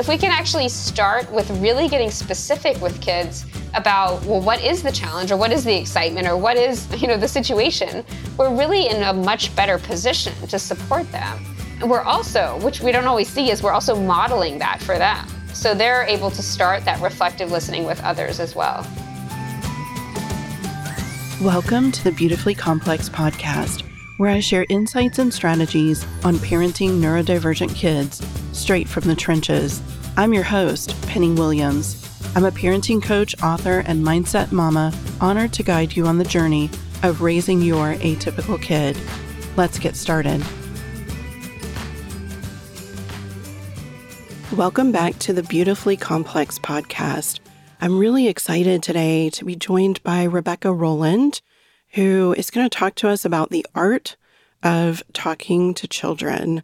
if we can actually start with really getting specific with kids about well what is the challenge or what is the excitement or what is you know the situation we're really in a much better position to support them. And we're also which we don't always see is we're also modeling that for them. So they're able to start that reflective listening with others as well. Welcome to the beautifully complex podcast where i share insights and strategies on parenting neurodivergent kids straight from the trenches i'm your host penny williams I'm a parenting coach, author, and mindset mama, honored to guide you on the journey of raising your atypical kid. Let's get started. Welcome back to the Beautifully Complex podcast. I'm really excited today to be joined by Rebecca Rolland, who is going to talk to us about the art of talking to children.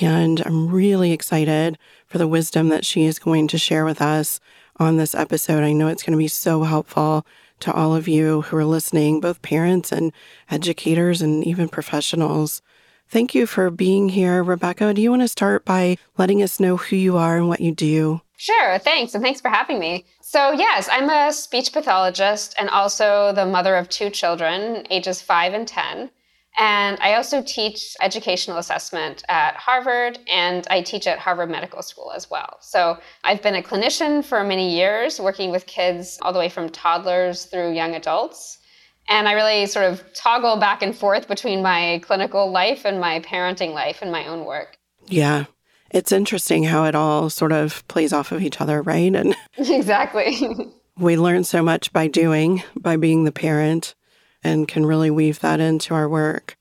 And I'm really excited for the wisdom that she is going to share with us on this episode. I know it's going to be so helpful to all of you who are listening, both parents and educators and even professionals. Thank you for being here. Rebecca, do you want to start by letting us know who you are and what you do? Sure, thanks. And thanks for having me. So, yes, I'm a speech pathologist and also the mother of two children, ages five and 10. And I also teach educational assessment at Harvard, and I teach at Harvard Medical School as well. So I've been a clinician for many years, working with kids all the way from toddlers through young adults. And I really sort of toggle back and forth between my clinical life and my parenting life and my own work. Yeah. It's interesting how it all sort of plays off of each other, right? And exactly. we learn so much by doing, by being the parent and can really weave that into our work.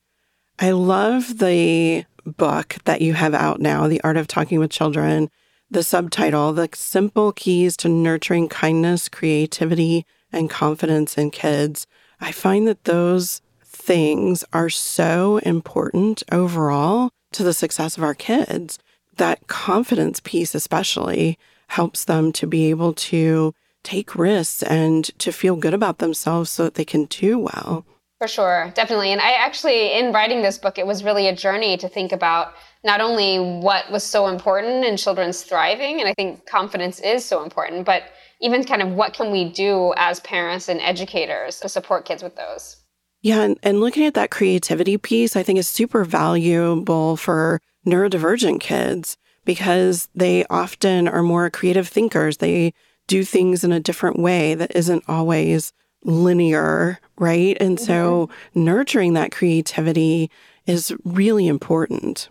I love the book that you have out now, The Art of Talking with Children. The subtitle, The Simple Keys to Nurturing Kindness, Creativity, and Confidence in Kids. I find that those things are so important overall to the success of our kids. That confidence piece, especially, helps them to be able to take risks and to feel good about themselves so that they can do well. For sure, definitely. And I actually, in writing this book, it was really a journey to think about not only what was so important in children's thriving, and I think confidence is so important, but even kind of what can we do as parents and educators to support kids with those. Yeah, and, and looking at that creativity piece, I think is super valuable for neurodivergent kids because they often are more creative thinkers. They do things in a different way that isn't always linear, right? And mm-hmm. so nurturing that creativity is really important.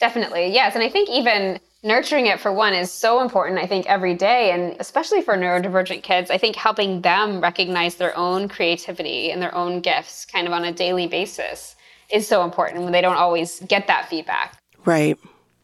Definitely. Yes. And I think even nurturing it for one is so important, I think, every day. And especially for neurodivergent kids, I think helping them recognize their own creativity and their own gifts kind of on a daily basis is so important when they don't always get that feedback. Right.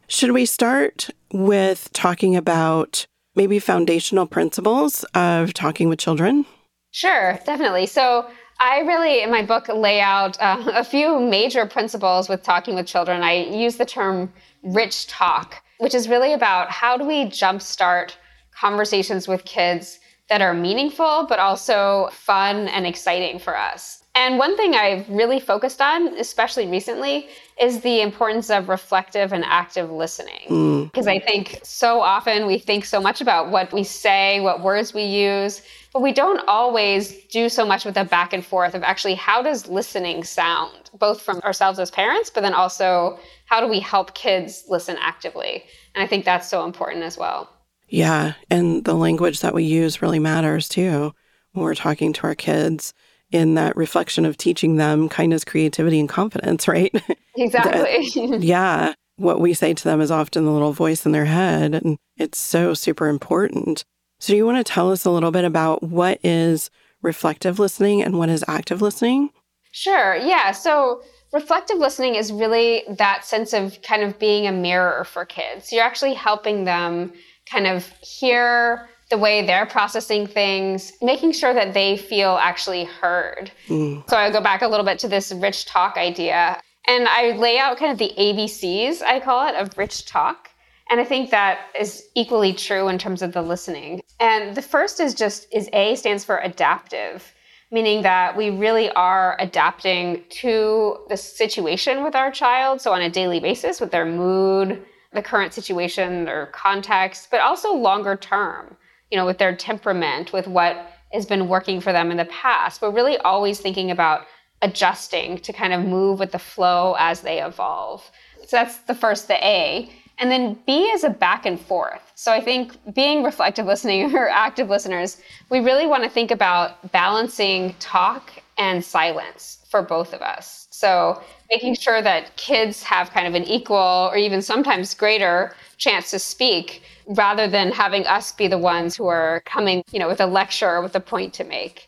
Should we start with talking about maybe foundational principles of talking with children? Sure, definitely. So I really, in my book, lay out uh, a few major principles with talking with children. I use the term rich talk, which is really about how do we jumpstart conversations with kids that are meaningful, but also fun and exciting for us. And one thing I've really focused on, especially recently, is the importance of reflective and active listening. Because mm. I think so often we think so much about what we say, what words we use, but we don't always do so much with the back and forth of actually how does listening sound, both from ourselves as parents, but then also how do we help kids listen actively? And I think that's so important as well. Yeah. And the language that we use really matters too when we're talking to our kids in that reflection of teaching them kindness, creativity, and confidence, right? Exactly. that, yeah. What we say to them is often the little voice in their head, and it's so super important. So, do you want to tell us a little bit about what is reflective listening and what is active listening? Sure. Yeah. So, reflective listening is really that sense of kind of being a mirror for kids. You're actually helping them kind of hear the way they're processing things, making sure that they feel actually heard. Mm. So I go back a little bit to this rich talk idea. And I lay out kind of the ABCs, I call it, of rich talk. And I think that is equally true in terms of the listening. And the first is just is A stands for adaptive, meaning that we really are adapting to the situation with our child. So on a daily basis with their mood, the current situation or context, but also longer term, you know, with their temperament, with what has been working for them in the past. We're really always thinking about adjusting to kind of move with the flow as they evolve. So that's the first, the A. And then B is a back and forth. So I think being reflective listening or active listeners, we really want to think about balancing talk and silence for both of us. So making sure that kids have kind of an equal or even sometimes greater chance to speak rather than having us be the ones who are coming, you know, with a lecture or with a point to make.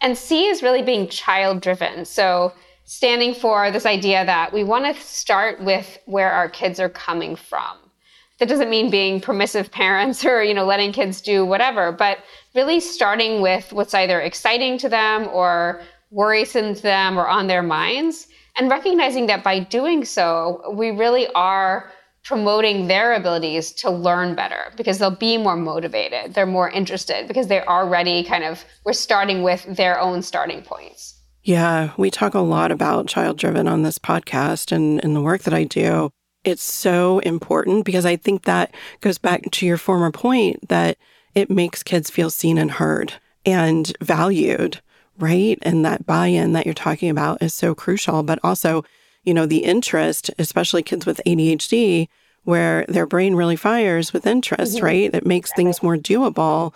And C is really being child driven. So standing for this idea that we want to start with where our kids are coming from. That doesn't mean being permissive parents or, you know, letting kids do whatever, but really starting with what's either exciting to them or worrisome to them or on their minds and recognizing that by doing so, we really are promoting their abilities to learn better because they'll be more motivated, they're more interested because they're already kind of, we're starting with their own starting points. Yeah, we talk a lot about child driven on this podcast and in the work that I do. It's so important because I think that goes back to your former point that it makes kids feel seen and heard and valued, right? And that buy in that you're talking about is so crucial. But also, you know, the interest, especially kids with ADHD, where their brain really fires with interest, mm-hmm. right? It makes things more doable.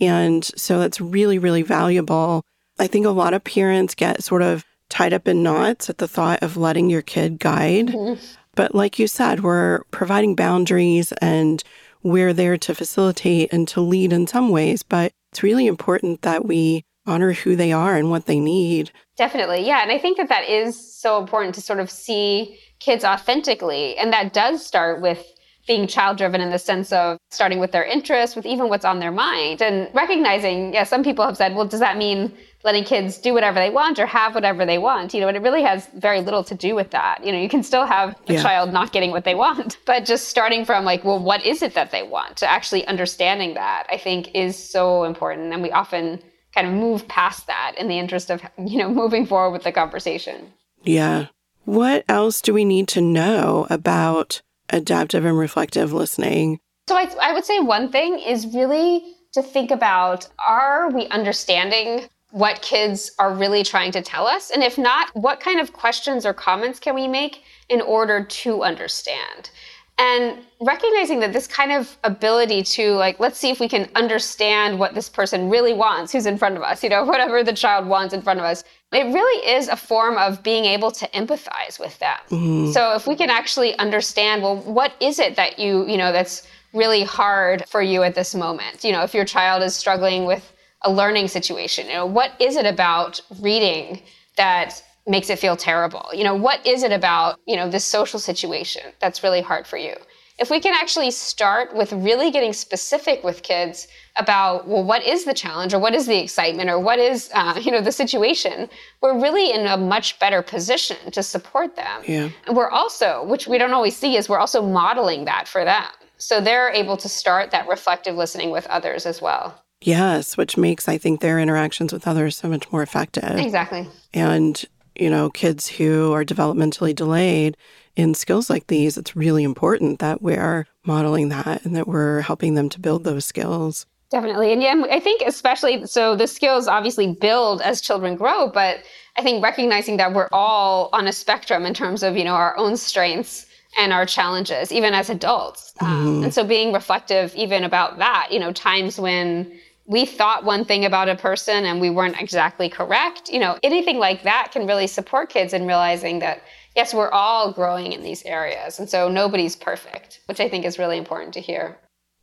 And so that's really, really valuable. I think a lot of parents get sort of tied up in knots at the thought of letting your kid guide. Mm-hmm. But like you said, we're providing boundaries and we're there to facilitate and to lead in some ways. But it's really important that we honor who they are and what they need. Definitely. Yeah. And I think that that is so important to sort of see kids authentically. And that does start with being child driven in the sense of starting with their interests, with even what's on their mind, and recognizing, yeah, some people have said, well, does that mean letting kids do whatever they want or have whatever they want? You know, and it really has very little to do with that. You know, you can still have a yeah. child not getting what they want, but just starting from like, well, what is it that they want to actually understanding that, I think is so important. And we often kind of move past that in the interest of, you know, moving forward with the conversation. Yeah. What else do we need to know about adaptive and reflective listening? So I, I would say one thing is really to think about are we understanding what kids are really trying to tell us? And if not, what kind of questions or comments can we make in order to understand? And recognizing that this kind of ability to like let's see if we can understand what this person really wants who's in front of us you know whatever the child wants in front of us it really is a form of being able to empathize with them mm-hmm. so if we can actually understand well what is it that you you know that's really hard for you at this moment you know if your child is struggling with a learning situation you know what is it about reading that makes it feel terrible. You know, what is it about, you know, this social situation that's really hard for you? If we can actually start with really getting specific with kids about, well, what is the challenge or what is the excitement or what is, uh, you know, the situation, we're really in a much better position to support them. Yeah. And we're also, which we don't always see, is we're also modeling that for them. So they're able to start that reflective listening with others as well. Yes, which makes, I think, their interactions with others so much more effective. Exactly. And you know, kids who are developmentally delayed in skills like these, it's really important that we're modeling that and that we're helping them to build those skills. Definitely. And yeah, I think especially so the skills obviously build as children grow, but I think recognizing that we're all on a spectrum in terms of, you know, our own strengths and our challenges, even as adults. Um, mm-hmm. Um, and so being reflective even about that, you know, times when we thought one thing about a person and we weren't exactly correct. You know, anything like that can really support kids in realizing that, yes, we're all growing in these areas. And so nobody's perfect, which I think is really important to hear.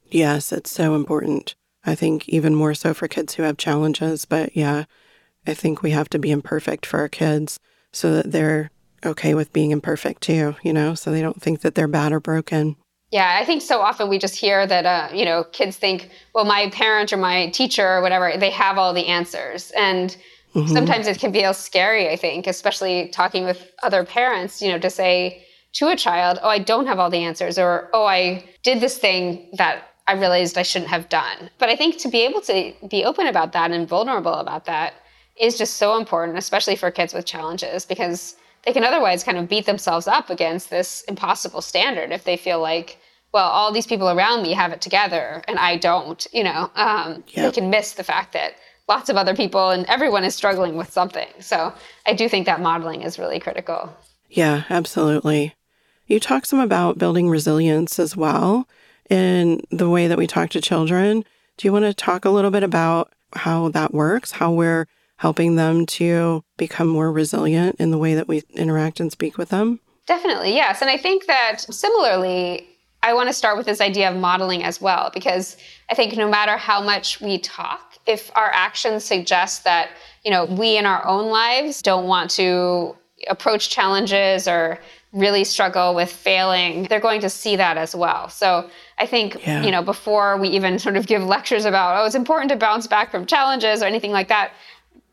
Yes, it's so important. I think even more so for kids who have challenges. But yeah, I think we have to be imperfect for our kids so that they're okay with being imperfect too, you know, so they don't think that they're bad or broken. Yeah, I think so often we just hear that, uh, you know, kids think, well, my parent or my teacher or whatever, they have all the answers. And mm-hmm. sometimes it can be scary, I think, especially talking with other parents, you know, to say to a child, oh, I don't have all the answers, or oh, I did this thing that I realized I shouldn't have done. But I think to be able to be open about that and vulnerable about that is just so important, especially for kids with challenges, because they can otherwise kind of beat themselves up against this impossible standard if they feel like well, all these people around me have it together and I don't, you know, um, yep. they can miss the fact that lots of other people and everyone is struggling with something. So I do think that modeling is really critical. Yeah, absolutely. You talk some about building resilience as well in the way that we talk to children. Do you want to talk a little bit about how that works, how we're helping them to become more resilient in the way that we interact and speak with them? Definitely, yes. And I think that similarly, I want to start with this idea of modeling as well, because I think no matter how much we talk, if our actions suggest that, you know, we in our own lives don't want to approach challenges or really struggle with failing, they're going to see that as well. So I think, yeah. you know, before we even sort of give lectures about, oh, it's important to bounce back from challenges or anything like that,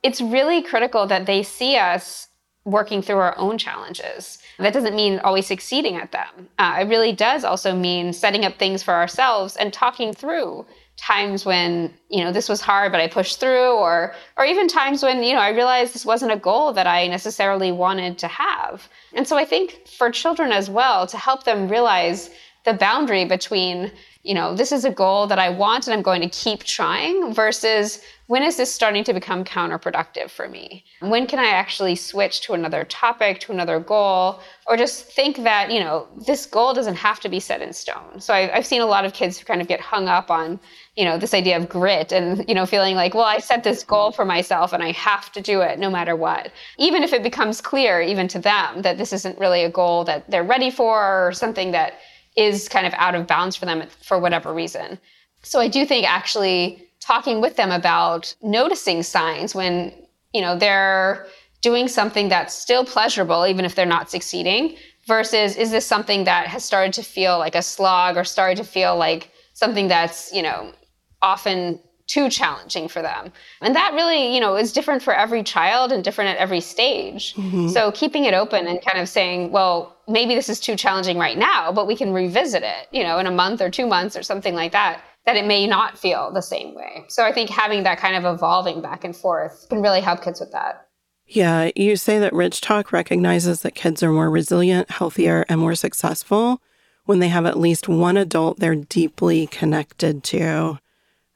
it's really critical that they see us working through our own challenges. That doesn't mean always succeeding at them. Uh, it really does also mean setting up things for ourselves and talking through times when you know this was hard but i pushed through or or even times when you know i realized this wasn't a goal that i necessarily wanted to have and so i think for children as well to help them realize the boundary between you know, this is a goal that I want and I'm going to keep trying versus when is this starting to become counterproductive for me? When can I actually switch to another topic, to another goal, or just think that, you know, this goal doesn't have to be set in stone. So I, I've seen a lot of kids who kind of get hung up on, you know, this idea of grit and, you know, feeling like, well, I set this goal for myself and I have to do it no matter what. Even if it becomes clear, even to them, that this isn't really a goal that they're ready for or something that is kind of out of bounds for them for whatever reason. So I do think actually talking with them about noticing signs when, you know, they're doing something that's still pleasurable even if they're not succeeding versus is this something that has started to feel like a slog or started to feel like something that's, you know, often too challenging for them. And that really, you know, is different for every child and different at every stage. Mm-hmm. So keeping it open and kind of saying, well, maybe this is too challenging right now, but we can revisit it, you know, in a month or two months or something like that, that it may not feel the same way. So I think having that kind of evolving back and forth can really help kids with that. Yeah, you say that Rich Talk recognizes that kids are more resilient, healthier, and more successful when they have at least one adult they're deeply connected to.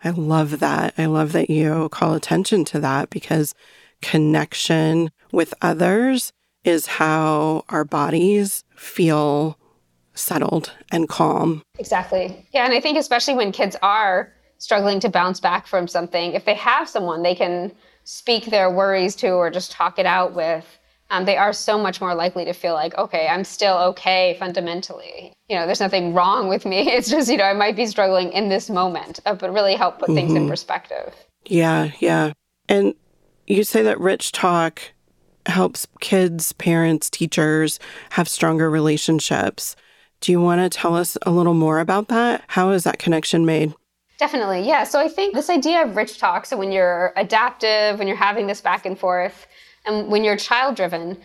I love that. I love that you call attention to that because connection with others is how our bodies feel settled and calm. Exactly. Yeah. And I think, especially when kids are struggling to bounce back from something, if they have someone they can speak their worries to or just talk it out with, um, they are so much more likely to feel like, okay, I'm still okay fundamentally. You know, there's nothing wrong with me. It's just, you know, I might be struggling in this moment, uh, but really help put mm-hmm. things in mm-hmm. perspective. Yeah, yeah. And you say that Rich Talk helps kids, parents, teachers have stronger relationships. Do you want to tell us a little more about that? How is that connection made? Definitely, yeah. So I think this idea of rich talk, so when you're adaptive, when you're having this back and forth, and when you're child driven,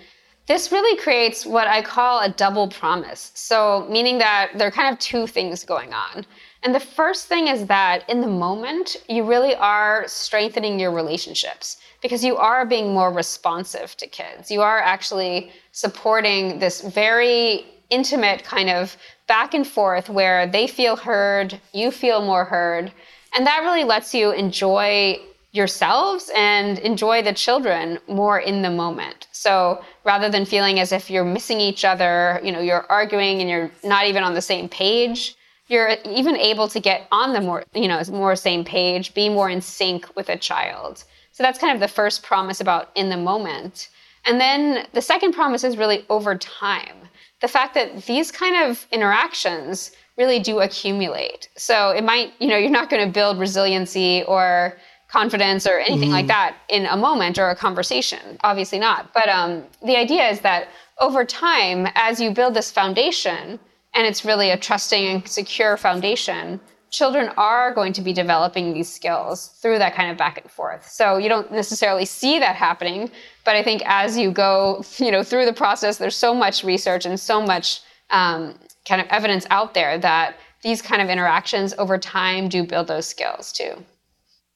this really creates what I call a double promise. So, meaning that there are kind of two things going on. And the first thing is that in the moment, you really are strengthening your relationships because you are being more responsive to kids. You are actually supporting this very intimate kind of back and forth where they feel heard, you feel more heard. And that really lets you enjoy yourselves and enjoy the children more in the moment. So rather than feeling as if you're missing each other, you know, you're arguing and you're not even on the same page, you're even able to get on the more, you know, more same page, be more in sync with a child. So that's kind of the first promise about in the moment. And then the second promise is really over time. The fact that these kind of interactions really do accumulate. So it might, you know, you're not going to build resiliency or confidence or anything mm-hmm. like that in a moment or a conversation. Obviously not. But um, the idea is that over time, as you build this foundation, and it's really a trusting and secure foundation, children are going to be developing these skills through that kind of back and forth. So you don't necessarily see that happening, but I think as you go, you know, through the process, there's so much research and so much um, kind of evidence out there that these kind of interactions over time do build those skills too.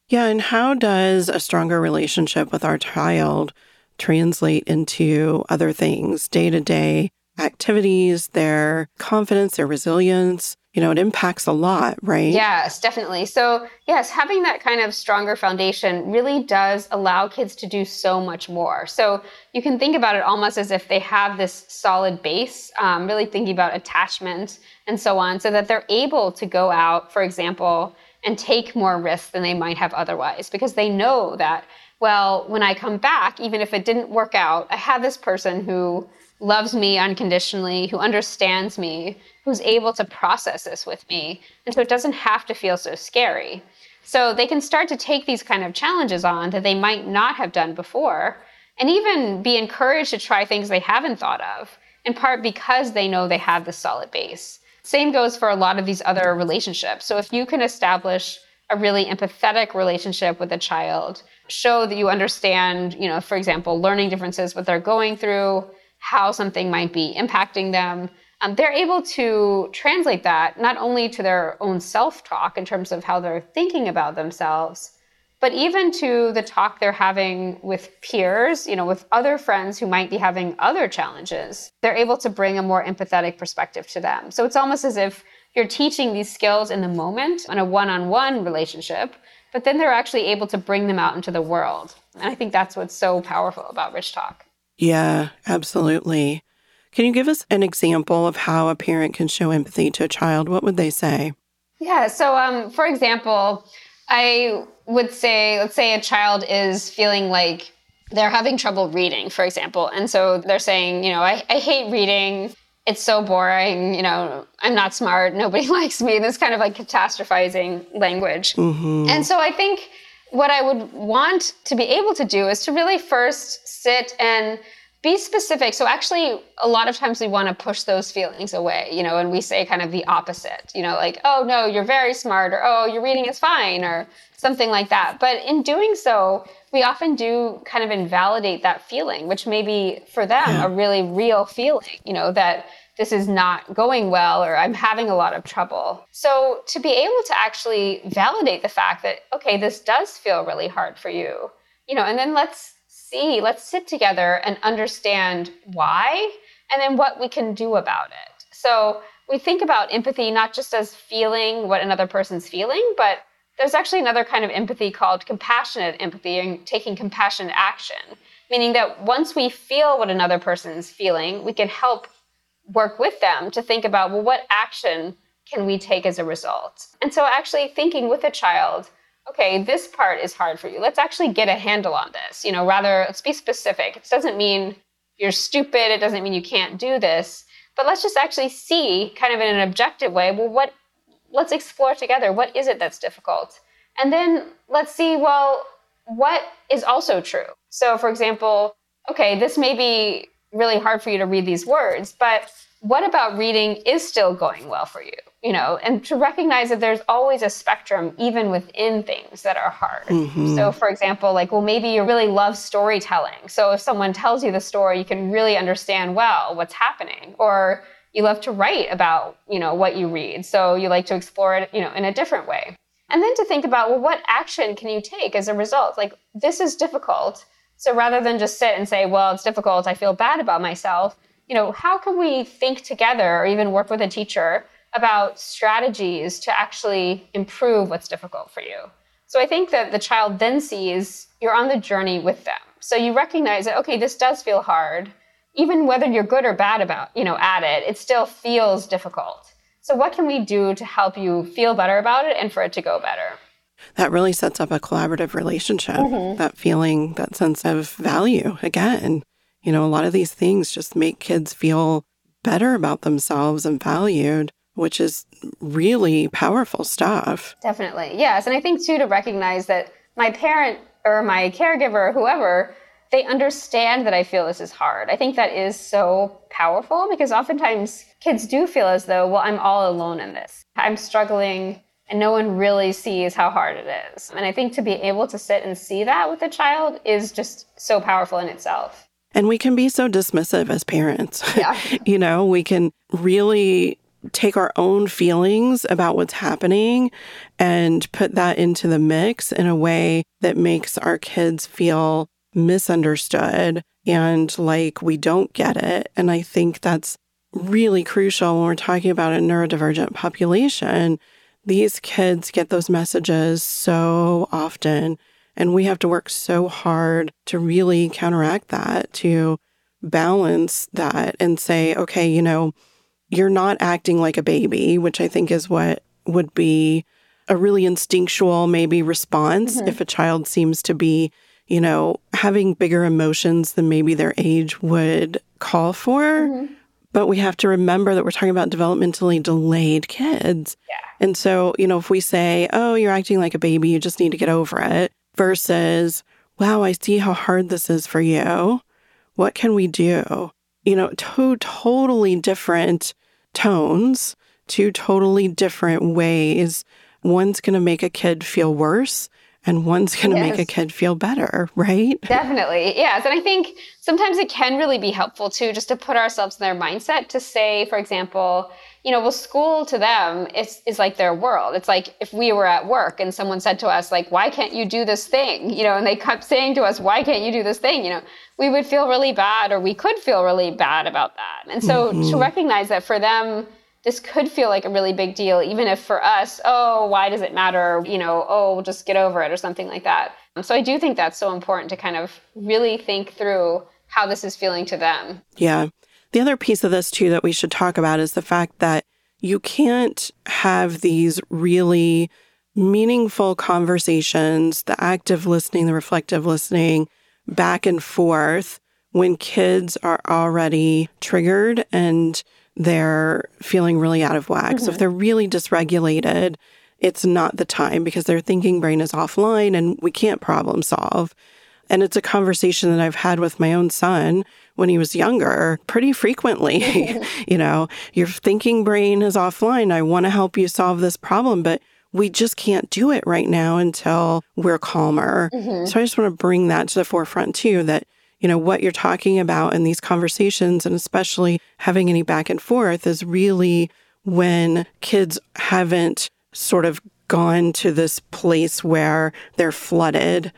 Yeah, and how does a stronger relationship with our child translate into other things, day to day activities, their confidence, their resilience? you know, it impacts a lot, right? Yes, definitely. So, yes, having that kind of stronger foundation really does allow kids to do so much more. So, you can think about it almost as if they have this solid base, um, really thinking about attachment and so on, so that they're able to go out, for example, and take more risks than they might have otherwise because they know that, well, when I come back, even if it didn't work out, I have this person who loves me unconditionally, who understands me, who's able to process this with me. And so it doesn't have to feel so scary. So they can start to take these kind of challenges on that they might not have done before and even be encouraged to try things they haven't thought of, in part because they know they have this solid base. Same goes for a lot of these other relationships. So if you can establish a really empathetic relationship with a child, show that you understand, you know, for example, learning differences, what they're going through, how something might be impacting them, um, they're able to translate that not only to their own self talk in terms of how they're thinking about themselves, but even to the talk they're having with peers, you know, with other friends who might be having other challenges. They're able to bring a more empathetic perspective to them. So it's almost as if you're teaching these skills in the moment in a one on one relationship, but then they're actually able to bring them out into the world. And I think that's what's so powerful about Rich Talk. Yeah, absolutely. Can you give us an example of how a parent can show empathy to a child? What would they say? Yeah, so um, for example, I would say, let's say a child is feeling like they're having trouble reading, for example. And so they're saying, you know, I, I hate reading. It's so boring. You know, I'm not smart. Nobody likes me. This kind of like catastrophizing language. Mm-hmm. And so I think what I would want to be able to do is to really first sit and be specific. So actually, a lot of times we want to push those feelings away, you know, and we say kind of the opposite, you know, like, oh no, you're very smart, or oh, your reading is fine, or something like that. But in doing so, we often do kind of invalidate that feeling, which may be for them yeah. a really real feeling, you know, that this is not going well or I'm having a lot of trouble. So to be able to actually validate the fact that, okay, this does feel really hard for you, you know, and then let's see, let's sit together and understand why and then what we can do about it. So we think about empathy not just as feeling what another person's feeling, but there's actually another kind of empathy called compassionate empathy and taking compassionate action, meaning that once we feel what another person's feeling, we can help work with them to think about, well, what action can we take as a result? And so actually thinking with a child, okay, this part is hard for you. Let's actually get a handle on this. You know, rather, let's be specific. It doesn't mean you're stupid. It doesn't mean you can't do this. But let's just actually see, kind of in an objective way, well, what, let's explore together. What is it that's difficult? And then let's see, well, what is also true? So, for example, okay, this may be really hard for you to read these words, but what about reading is still going well for you? You know, and to recognize that there's always a spectrum even within things that are hard. Mm-hmm. So, for example, like, well, maybe you really love storytelling. So, if someone tells you the story, you can really understand well what's happening. Or you love to write about, you know, what you read. So, you like to explore it, you know, in a different way. And then to think about, well, what action can you take as a result? Like, this is difficult. So, rather than just sit and say, well, it's difficult, I feel bad about myself, you know, how can we think together or even work with a teacher? About strategies to actually improve what's difficult for you. So I think that the child then sees you're on the journey with them. So you recognize that, okay, this does feel hard. Even whether you're good or bad about, you know, at it, it still feels difficult. So what can we do to help you feel better about it and for it to go better? That really sets up a collaborative relationship, mm-hmm. that feeling, that sense of value. Again, you know, a lot of these things just make kids feel better about themselves and valued which is really powerful stuff. Definitely. Yes. And I think too to recognize that my parent or my caregiver or whoever, they understand that I feel this is hard. I think that is so powerful because oftentimes kids do feel as though, well, I'm all alone in this. I'm struggling and no one really sees how hard it is. And I think to be able to sit and see that with a child is just so powerful in itself. And we can be so dismissive as parents. Yeah. you know, we can really take our own feelings about what's happening and put that into the mix in a way that makes our kids feel misunderstood and like we don't get it. And I think that's really crucial when we're talking about a neurodivergent population. These kids get those messages so often, and we have to work so hard to really counteract that, to balance that and say, okay, you know, you're not acting like a baby, which I think is what would be a really instinctual, maybe response mm-hmm. if a child seems to be, you know, having bigger emotions than maybe their age would call for. Mm-hmm. But we have to remember that we're talking about developmentally delayed kids. Yeah. And so, you know, if we say, oh, you're acting like a baby, you just need to get over it, versus, wow, I see how hard this is for you. What can we do? You know, two totally different tones, two totally different ways. One's going to make a kid feel worse and one's going to yes. make a kid feel better, right? Definitely. Yes. And I think sometimes it can really be helpful too, just to put ourselves in their mindset to say, for example, you know, well, school to them is, is like their world. It's like if we were at work and someone said to us, like, why can't you do this thing? You know, and they kept saying to us, why can't you do this thing? You know, we would feel really bad or we could feel really bad about that. And so mm-hmm. to recognize that for them, this could feel like a really big deal, even if for us, oh, why does it matter? You know, oh, we'll just get over it or something like that. So I do think that's so important to kind of really think through how this is feeling to them. Yeah. The other piece of this, too, that we should talk about is the fact that you can't have these really meaningful conversations, the active listening, the reflective listening, back and forth when kids are already triggered and they're feeling really out of whack. Mm-hmm. So if mm-hmm. they're really dysregulated, it's not the time because their thinking brain is offline and we can't problem solve. And it's a conversation that I've had with my own son when he was younger pretty frequently. you know, your thinking brain is offline. I want to help you solve this problem, but we just can't do it right now until we're calmer. Mm-hmm. So I just want to bring that to the forefront too that you know what you're talking about in these conversations and especially having any back and forth is really when kids haven't sort of gone to this place where they're flooded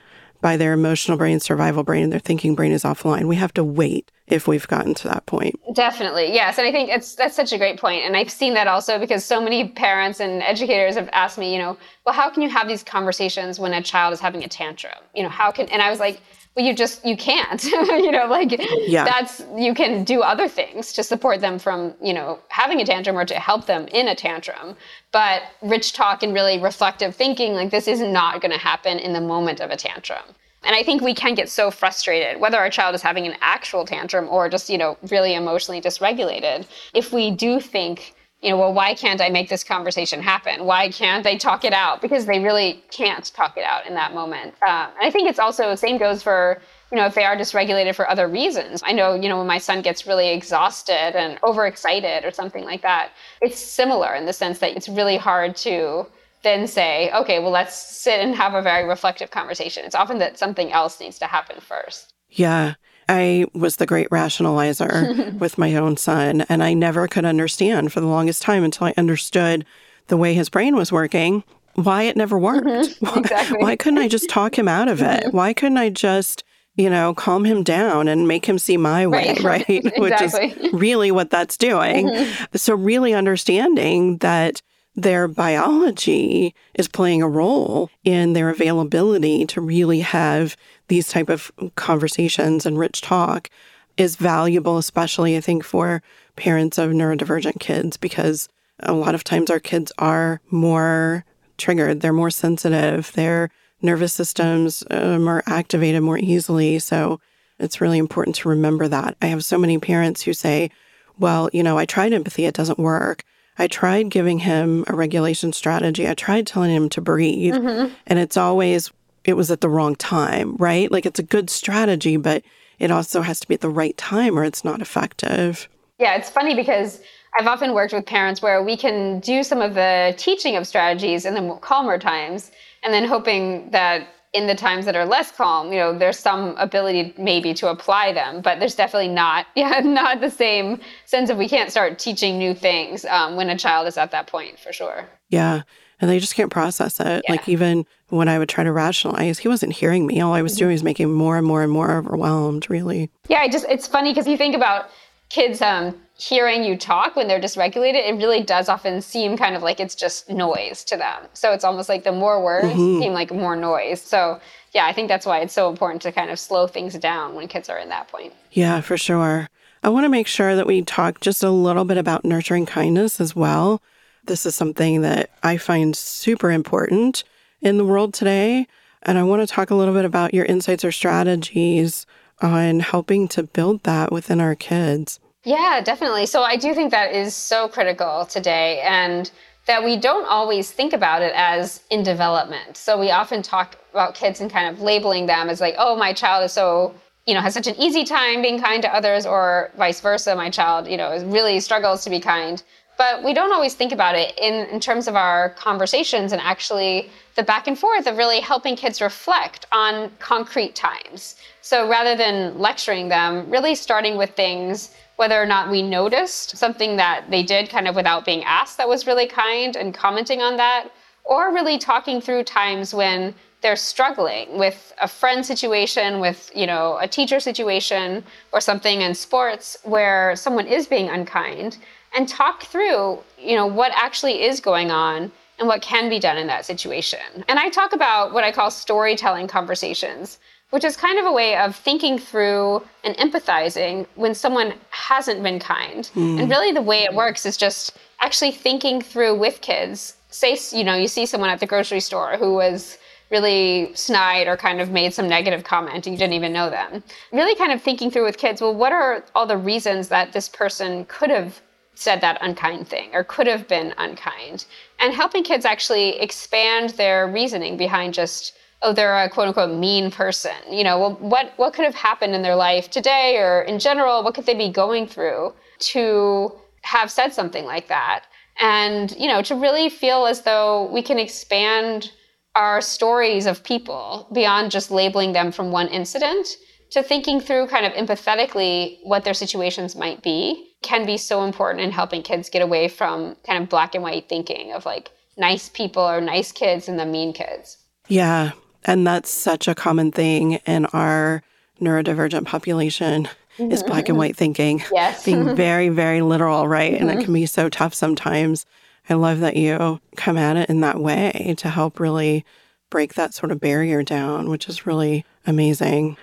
by their emotional brain, survival brain, and their thinking brain is offline. We have to wait if we've gotten to that point. Definitely. Yes. And I think it's that's such a great point. And I've seen that also because so many parents and educators have asked me, you know, well, how can you have these conversations when a child is having a tantrum? You know, how can and I was like, well, you just you can't. you know, like yeah. that's you can do other things to support them from, you know, having a tantrum or to help them in a tantrum. But rich talk and really reflective thinking, like this is not going to happen in the moment of a tantrum. And I think we can get so frustrated, whether our child is having an actual tantrum or just, you know, really emotionally dysregulated, if we do think, you know, well, why can't I make this conversation happen? Why can't they talk it out? Because they really can't talk it out in that moment. Uh, and I think it's also, the same goes for, you know, if they are dysregulated for other reasons. I know, you know, when my son gets really exhausted and overexcited or something like that, it's similar in the sense that it's really hard to then say, okay, well, let's sit and have a very reflective conversation. It's often that something else needs to happen first. Yeah. I was the great rationalizer with my own son, and I never could understand for the longest time until I understood the way his brain was working why it never worked. Mm-hmm. Exactly. Why, why, couldn't I just talk him out of it? Mm-hmm. Why couldn't I just, you know, calm him down and make him see my way, right? right? exactly. Which is really what that's doing. Mm-hmm. So, really understanding that their biology is playing a role in their availability to really have these type of conversations and rich talk is valuable especially i think for parents of neurodivergent kids because a lot of times our kids are more triggered they're more sensitive their nervous systems um, are activated more easily. So it's really important to remember that. I have so many parents who say well you know i tried empathy it doesn't work I tried giving him a regulation strategy. I tried telling him to breathe. Mm-hmm. And it's always, it was at the wrong time, right? Like it's a good strategy, but it also has to be at the right time or it's not effective. Yeah, it's funny because I've often worked with parents where we can do some of the teaching of strategies in the calmer times and then hoping that in the times that are less calm, you know, there's some ability maybe to apply them, but there's definitely not, yeah, not the same sense of we can't start teaching new things um, when a child is at that point for sure. Yeah. And they just can't process it. Yeah. Like even when I would try to rationalize, he wasn't hearing me. All I was mm-hmm. doing was making more and more and more overwhelmed, really. Yeah, I just it's funny because you think about kids um, hearing you talk when they're dysregulated, it really does often seem kind of like it's just noise to them. So it's almost like the more words mm-hmm. seem like more noise. So yeah, I think that's why it's so important to kind of slow things down when kids are in that point. Yeah, for sure. I want to make sure that we talk just a little bit about nurturing kindness as well. This is something that I find super important in the world today. And I want to talk a little bit about your insights or strategies on helping to build that within our kids. Yeah, definitely. So I do think that is so critical today and that we don't always think about it as in development. So we often talk about kids and kind of labeling them as like, oh, my child is so, you know, has such an easy time being kind to others, or vice versa, my child, you know, really struggles to be kind. But we don't always think about it in, in terms of our conversations and actually the back and forth of really helping kids reflect on concrete times. So rather than lecturing them, really starting with things whether or not we noticed something that they did kind of without being asked that was really kind and commenting on that, or really talking through times when they're struggling with a friend situation, with you know a teacher situation, or something in sports where someone is being unkind, and talk through you know what actually is going on and what can be done in that situation. And I talk about what I call storytelling conversations, which is kind of a way of thinking through and empathizing when someone hasn't been kind. Mm. And really, the way it works is just actually thinking through with kids. Say, you know, you see someone at the grocery store who was really snide or kind of made some negative comment and you didn't even know them. Really kind of thinking through with kids, well, what are all the reasons that this person could have said that unkind thing or could have been unkind? And helping kids actually expand their reasoning behind just oh, they're a quote unquote mean person. You know, well, what what could have happened in their life today or in general? What could they be going through to have said something like that? And you know, to really feel as though we can expand our stories of people beyond just labeling them from one incident to thinking through kind of empathetically what their situations might be can be so important in helping kids get away from kind of black and white thinking of like nice people or nice kids and the mean kids. Yeah, and that's such a common thing in our neurodivergent population mm-hmm. is black and white thinking. Yes. being very, very literal, right? Mm-hmm. And it mm-hmm. can be so tough sometimes. I love that you come at it in that way to help really break that sort of barrier down, which is really amazing.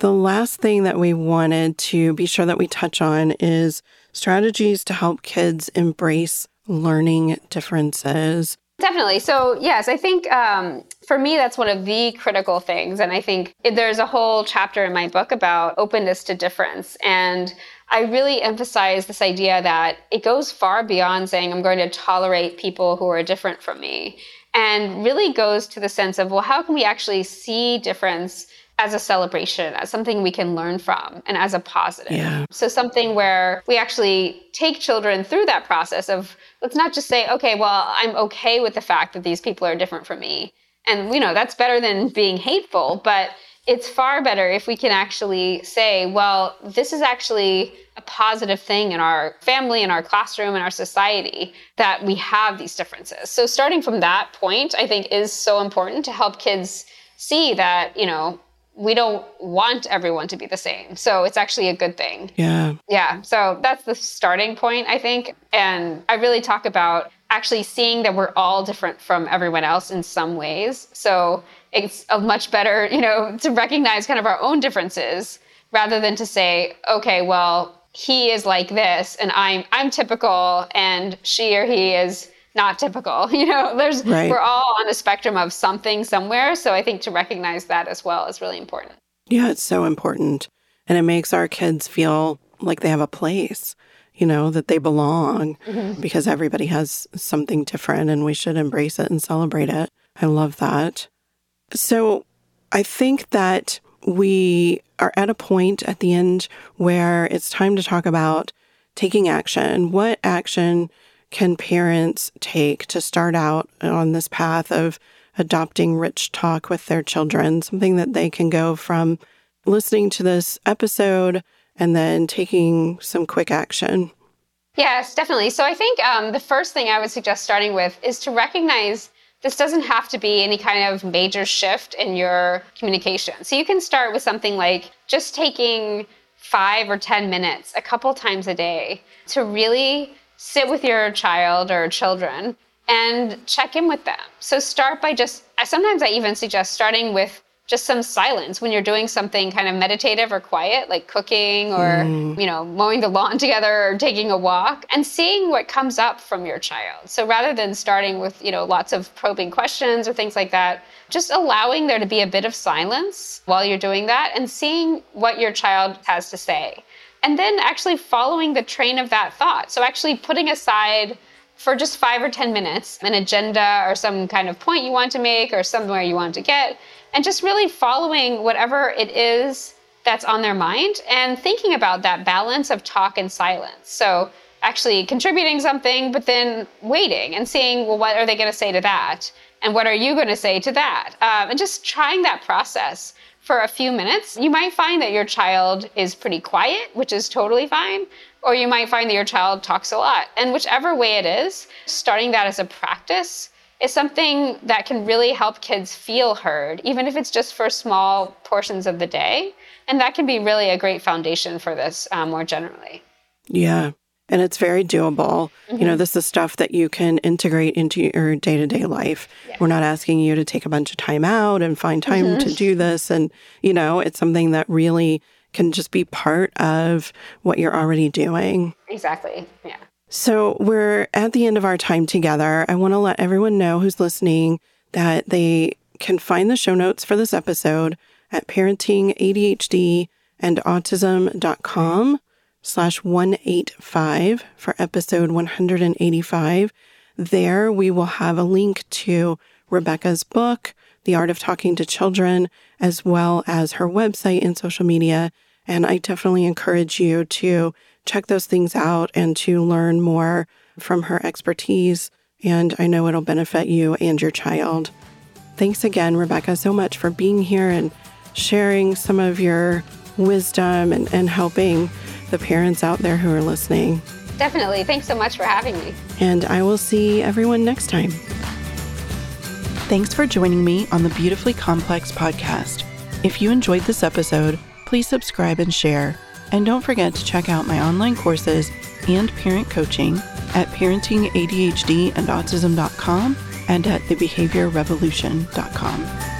The last thing that we wanted to be sure that we touch on is strategies to help kids embrace learning differences. Definitely. So, yes, I think um, for me, that's one of the critical things. And I think there's a whole chapter in my book about openness to difference. And I really emphasize this idea that it goes far beyond saying I'm going to tolerate people who are different from me and really goes to the sense of, well, how can we actually see difference as a celebration, as something we can learn from, and as a positive. Yeah. So, something where we actually take children through that process of let's not just say, okay, well, I'm okay with the fact that these people are different from me. And, you know, that's better than being hateful, but it's far better if we can actually say, well, this is actually a positive thing in our family, in our classroom, in our society that we have these differences. So, starting from that point, I think is so important to help kids see that, you know, we don't want everyone to be the same. So it's actually a good thing. Yeah. Yeah. So that's the starting point, I think. And I really talk about actually seeing that we're all different from everyone else in some ways. So it's a much better, you know, to recognize kind of our own differences rather than to say, okay, well, he is like this and I'm I'm typical and she or he is not typical. You know, there's right. we're all on a spectrum of something somewhere. So I think to recognize that as well is really important. Yeah, it's so important. And it makes our kids feel like they have a place, you know, that they belong mm-hmm. because everybody has something different and we should embrace it and celebrate it. I love that. So I think that we are at a point at the end where it's time to talk about taking action. What action can parents take to start out on this path of adopting rich talk with their children? Something that they can go from listening to this episode and then taking some quick action. Yes, definitely. So I think um, the first thing I would suggest starting with is to recognize this doesn't have to be any kind of major shift in your communication. So you can start with something like just taking five or 10 minutes a couple times a day to really sit with your child or children and check in with them. So start by just, sometimes I even suggest starting with just some silence when you're doing something kind of meditative or quiet, like cooking or, mm. you know, mowing the lawn together or taking a walk and seeing what comes up from your child. So rather than starting with, you know, lots of probing questions or things like that, just allowing there to be a bit of silence while you're doing that and seeing what your child has to say. And then actually following the train of that thought. So actually putting aside for just five or 10 minutes an agenda or some kind of point you want to make or somewhere you want to get and just really following whatever it is that's on their mind and thinking about that balance of talk and silence. So actually contributing something, but then waiting and seeing, well, what are they going to say to that? And what are you going to say to that? Um, and just trying that process for a few minutes. You might find that your child is pretty quiet, which is totally fine. Or you might find that your child talks a lot. And whichever way it is, starting that as a practice is something that can really help kids feel heard, even if it's just for small portions of the day. And that can be really a great foundation for this um, more generally. Yeah. And it's very doable. Mm-hmm. You know, mm-hmm. this is stuff that you can integrate into your day to day life. Yeah. We're not asking you to take a bunch of time out and find time mm-hmm. to do this. And, you know, it's something that really can just be part of what you're already doing. Exactly. Yeah. So we're at the end of our time together. I want to let everyone know who's listening that they can find the show notes for this episode at parentingadhd and autism.com slash 185 for episode 185. There we will have a link to Rebecca's book, The Art of Talking to Children, as well as her website and social media. And I definitely encourage you to check those things out and to learn more from her expertise. And I know it'll benefit you and your child. Thanks again, Rebecca, so much for being here and sharing some of your wisdom and, and helping the parents out there who are listening. Definitely. Thanks so much for having me. And I will see everyone next time. Thanks for joining me on the Beautifully Complex podcast. If you enjoyed this episode, please subscribe and share. And don't forget to check out my online courses and parent coaching at parentingadhd and autism.com and at thebehaviorrevolution.com.